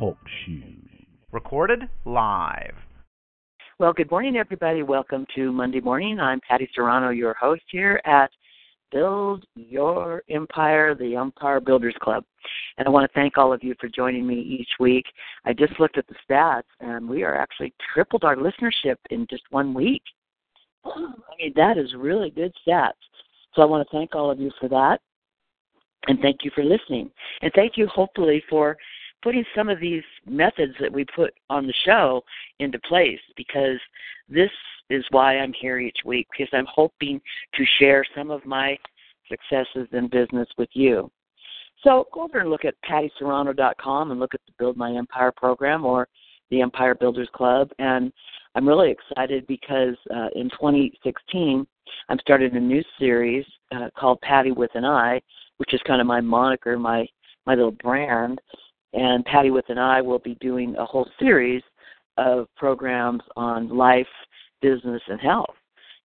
Talk shoes. Recorded live. Well, good morning, everybody. Welcome to Monday morning. I'm Patty Serrano, your host here at Build Your Empire, the Empire Builders Club. And I want to thank all of you for joining me each week. I just looked at the stats, and we are actually tripled our listenership in just one week. I mean, that is really good stats. So I want to thank all of you for that. And thank you for listening. And thank you, hopefully, for putting some of these methods that we put on the show into place because this is why I'm here each week because I'm hoping to share some of my successes in business with you. So go over and look at pattyserrano.com and look at the Build My Empire program or the Empire Builders Club. And I'm really excited because uh, in 2016, I'm starting a new series uh, called Patty with an I, which is kind of my moniker, my my little brand. And Patty with an I will be doing a whole series of programs on life, business, and health.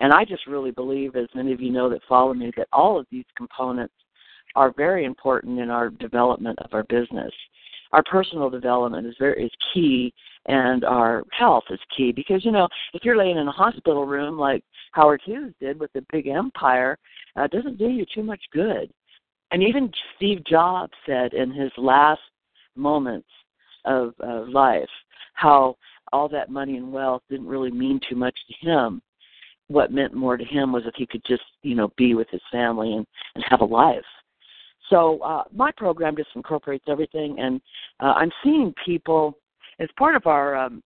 And I just really believe, as many of you know that follow me, that all of these components are very important in our development of our business. Our personal development is very is key, and our health is key because you know if you're laying in a hospital room like Howard Hughes did with the big empire, uh, it doesn't do you too much good. And even Steve Jobs said in his last moments of, of life how all that money and wealth didn't really mean too much to him. What meant more to him was if he could just, you know, be with his family and, and have a life. So uh, my program just incorporates everything, and uh, I'm seeing people as part of our um,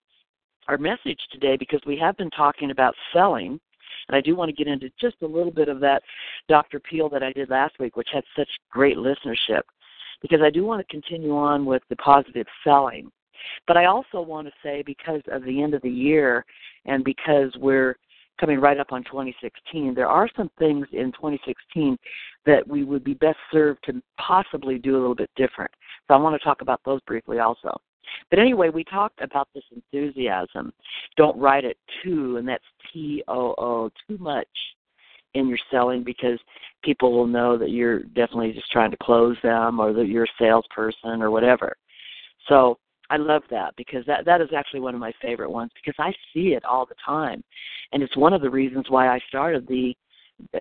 our message today because we have been talking about selling, and I do want to get into just a little bit of that Dr. Peale that I did last week, which had such great listenership, because I do want to continue on with the positive selling. But I also want to say because of the end of the year and because we're coming right up on 2016, there are some things in 2016 that we would be best served to possibly do a little bit different. So I want to talk about those briefly also. But anyway, we talked about this enthusiasm. Don't write it too, and that's T O O, too much in your selling because people will know that you're definitely just trying to close them or that you're a salesperson or whatever. So I love that because that that is actually one of my favorite ones because I see it all the time, and it's one of the reasons why I started the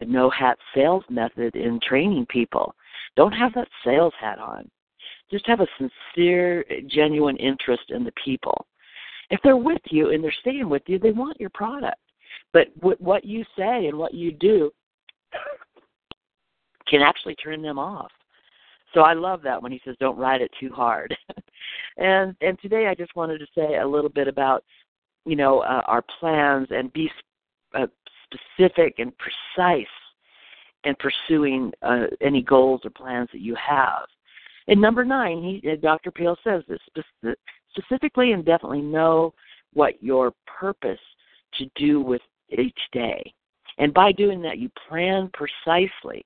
no hat sales method in training people. Don't have that sales hat on. Just have a sincere, genuine interest in the people. If they're with you and they're staying with you, they want your product. But what you say and what you do can actually turn them off. So I love that when he says, "Don't ride it too hard." and and today I just wanted to say a little bit about, you know, uh, our plans and be uh, specific and precise in pursuing uh, any goals or plans that you have. And number nine, he, uh, Dr. Peale says this specifically and definitely know what your purpose to do with each day. And by doing that, you plan precisely,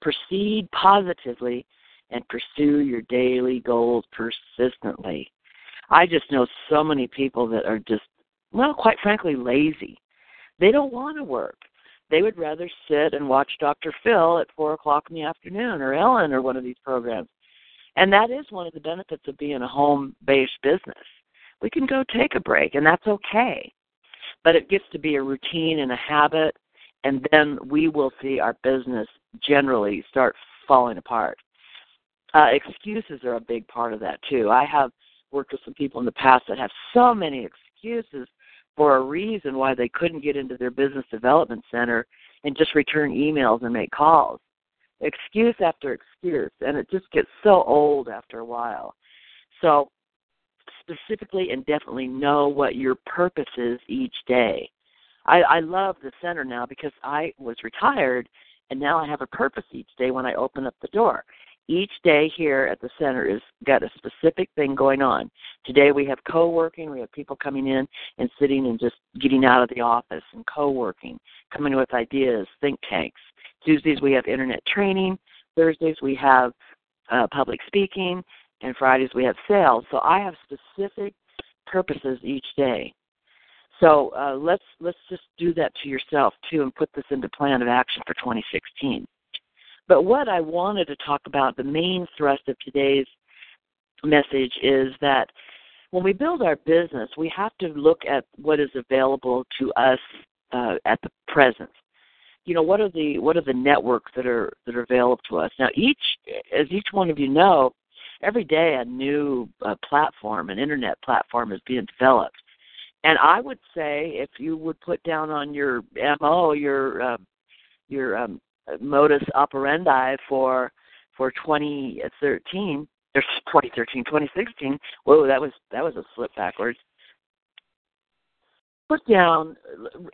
proceed positively, and pursue your daily goals persistently. I just know so many people that are just, well, quite frankly, lazy. They don't want to work. They would rather sit and watch Dr. Phil at four o'clock in the afternoon or Ellen or one of these programs. And that is one of the benefits of being a home based business. We can go take a break, and that's okay. But it gets to be a routine and a habit, and then we will see our business generally start falling apart. Uh, excuses are a big part of that too. I have worked with some people in the past that have so many excuses for a reason why they couldn't get into their business development center and just return emails and make calls. Excuse after excuse, and it just gets so old after a while. So, specifically and definitely know what your purpose is each day. I, I love the center now because I was retired and now I have a purpose each day when I open up the door each day here at the center is got a specific thing going on. Today we have co-working, we have people coming in and sitting and just getting out of the office and co-working, coming with ideas, think tanks. Tuesdays we have internet training, Thursdays we have uh, public speaking, and Fridays we have sales. So I have specific purposes each day. So uh, let's let's just do that to yourself too, and put this into plan of action for 2016. But what I wanted to talk about, the main thrust of today's message is that when we build our business, we have to look at what is available to us uh, at the present. You know, what are the what are the networks that are that are available to us now? Each, as each one of you know, every day a new uh, platform, an internet platform, is being developed. And I would say, if you would put down on your mo your uh, your um, modus operandi for for 2013 or 2013 2016 whoa that was that was a slip backwards. Put down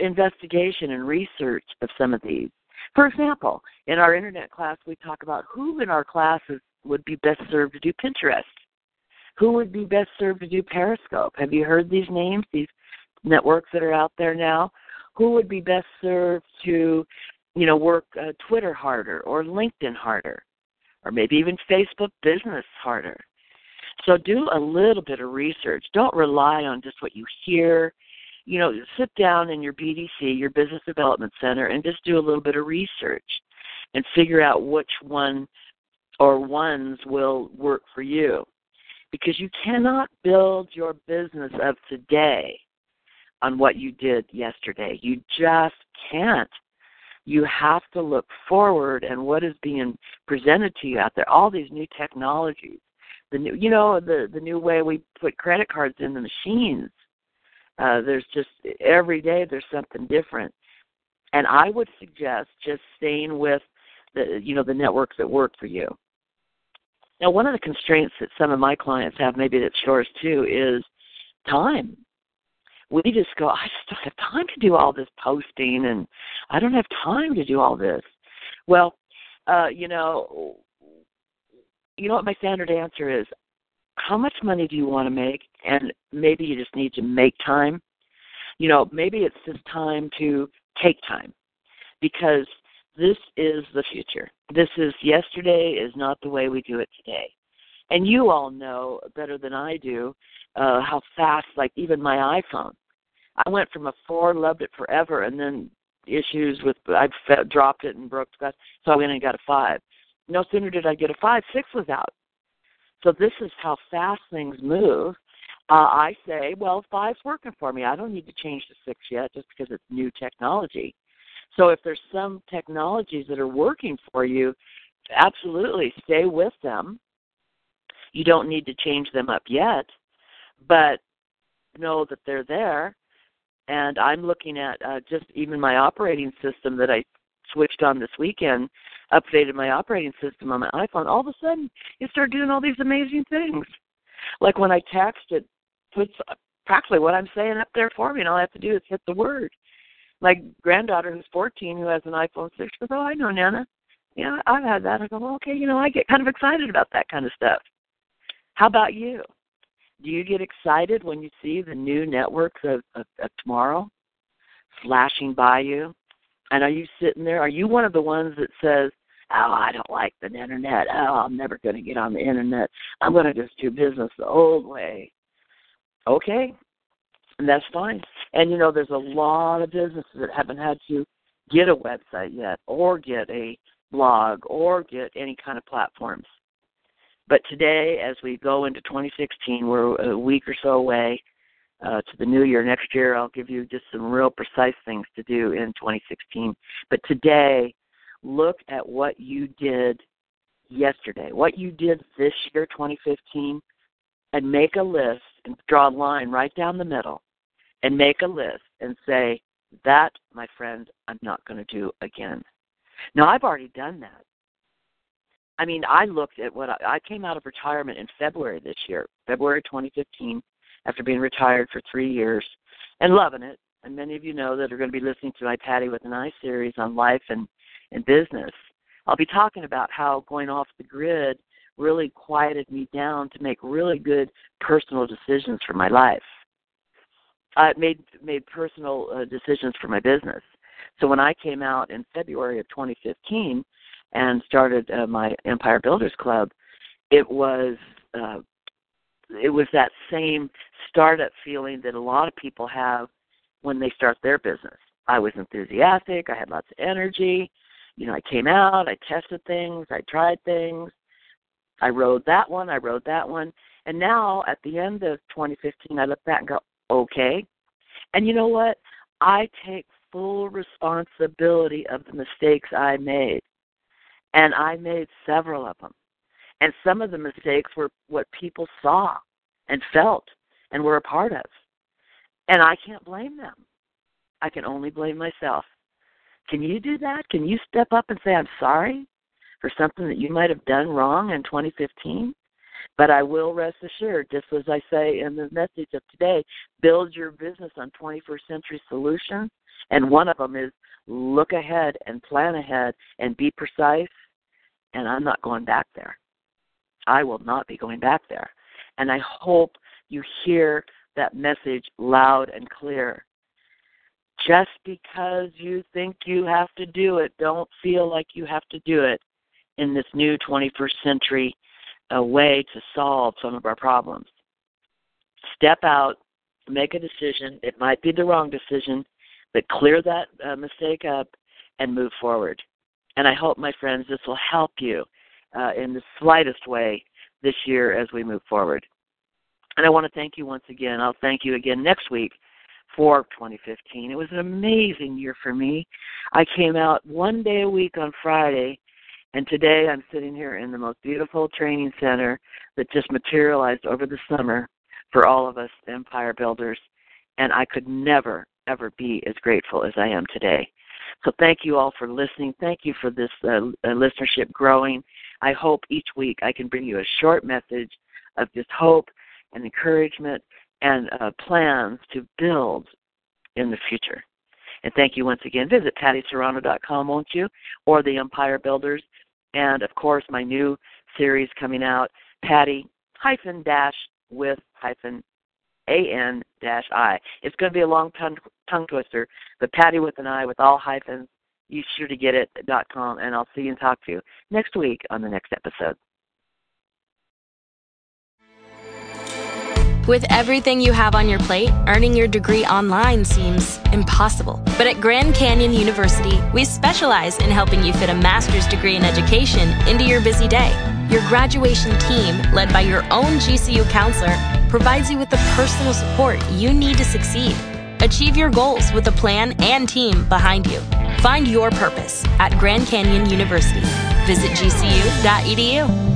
investigation and research of some of these. For example in our internet class we talk about who in our classes would be best served to do pinterest. Who would be best served to do periscope? Have you heard these names these networks that are out there now who would be best served to you know, work uh, Twitter harder or LinkedIn harder or maybe even Facebook business harder. So do a little bit of research. Don't rely on just what you hear. You know, sit down in your BDC, your business development center, and just do a little bit of research and figure out which one or ones will work for you. Because you cannot build your business of today on what you did yesterday. You just can't. You have to look forward and what is being presented to you out there. All these new technologies the new you know the the new way we put credit cards in the machines. Uh there's just every day there's something different. And i would suggest just staying with the you know the networks that work for you. Now one of the constraints that some of my clients have maybe that's yours too is time we just go, I just don't have time to do all this posting and I don't have time to do all this. Well, uh, you know, you know what my standard answer is? How much money do you want to make? And maybe you just need to make time. You know, maybe it's just time to take time because this is the future. This is yesterday is not the way we do it today. And you all know better than I do uh, how fast, like even my iPhone. I went from a four, loved it forever, and then issues with I dropped it and broke the glass, so I went and got a five. No sooner did I get a five, six was out. So this is how fast things move. Uh, I say, well, five's working for me. I don't need to change to six yet, just because it's new technology. So if there's some technologies that are working for you, absolutely stay with them. You don't need to change them up yet, but know that they're there and I'm looking at uh, just even my operating system that I switched on this weekend, updated my operating system on my iPhone. All of a sudden, it started doing all these amazing things. Like when I text, it puts practically what I'm saying up there for me, and all I have to do is hit the word. My granddaughter, who's 14, who has an iPhone 6, goes, "Oh, I know Nana. Yeah, I've had that." I go, well, "Okay, you know, I get kind of excited about that kind of stuff." How about you? do you get excited when you see the new networks of, of, of tomorrow flashing by you? And are you sitting there? Are you one of the ones that says, "Oh, I don't like the internet. Oh, I'm never going to get on the internet. I'm going to just do business the old way." Okay, and that's fine. And you know, there's a lot of businesses that haven't had to get a website yet, or get a blog, or get any kind of platforms. But today, as we go into 2016, we're a week or so away uh, to the new year. Next year, I'll give you just some real precise things to do in 2016. But today, look at what you did yesterday, what you did this year, 2015, and make a list and draw a line right down the middle and make a list and say, that, my friend, I'm not going to do again. Now, I've already done that. I mean, I looked at what I, I came out of retirement in February this year, February 2015, after being retired for three years and loving it. And many of you know that are going to be listening to my Patty with an I series on life and, and business. I'll be talking about how going off the grid really quieted me down to make really good personal decisions for my life. I made made personal uh, decisions for my business. So when I came out in February of 2015 and started uh, my Empire Builders Club, it was uh, it was that same startup feeling that a lot of people have when they start their business. I was enthusiastic, I had lots of energy. You know, I came out, I tested things, I tried things. I rode that one, I rode that one. And now at the end of 2015, I look back and go, okay. And you know what? I take full responsibility of the mistakes I made. And I made several of them. And some of the mistakes were what people saw and felt and were a part of. And I can't blame them. I can only blame myself. Can you do that? Can you step up and say, I'm sorry for something that you might have done wrong in 2015? But I will rest assured, just as I say in the message of today, build your business on 21st century solutions. And one of them is look ahead and plan ahead and be precise. And I'm not going back there. I will not be going back there. And I hope you hear that message loud and clear. Just because you think you have to do it, don't feel like you have to do it in this new 21st century uh, way to solve some of our problems. Step out, make a decision. It might be the wrong decision, but clear that uh, mistake up and move forward. And I hope, my friends, this will help you uh, in the slightest way this year as we move forward. And I want to thank you once again. I'll thank you again next week for 2015. It was an amazing year for me. I came out one day a week on Friday, and today I'm sitting here in the most beautiful training center that just materialized over the summer for all of us empire builders. And I could never, ever be as grateful as I am today. So thank you all for listening. Thank you for this uh, listenership growing. I hope each week I can bring you a short message of just hope and encouragement and uh, plans to build in the future. And thank you once again. Visit pattyserrano.com, won't you? Or the Empire Builders. And of course, my new series coming out, Patty dash with hyphen A-N dash I. It's going to be a long tongue, tongue twister, but Patty with an I with all hyphens. You sure to get it dot com, and I'll see you and talk to you next week on the next episode. With everything you have on your plate, earning your degree online seems impossible. But at Grand Canyon University, we specialize in helping you fit a master's degree in education into your busy day. Your graduation team, led by your own GCU counselor, provides you with the personal support you need to succeed. Achieve your goals with a plan and team behind you. Find your purpose at Grand Canyon University. Visit gcu.edu.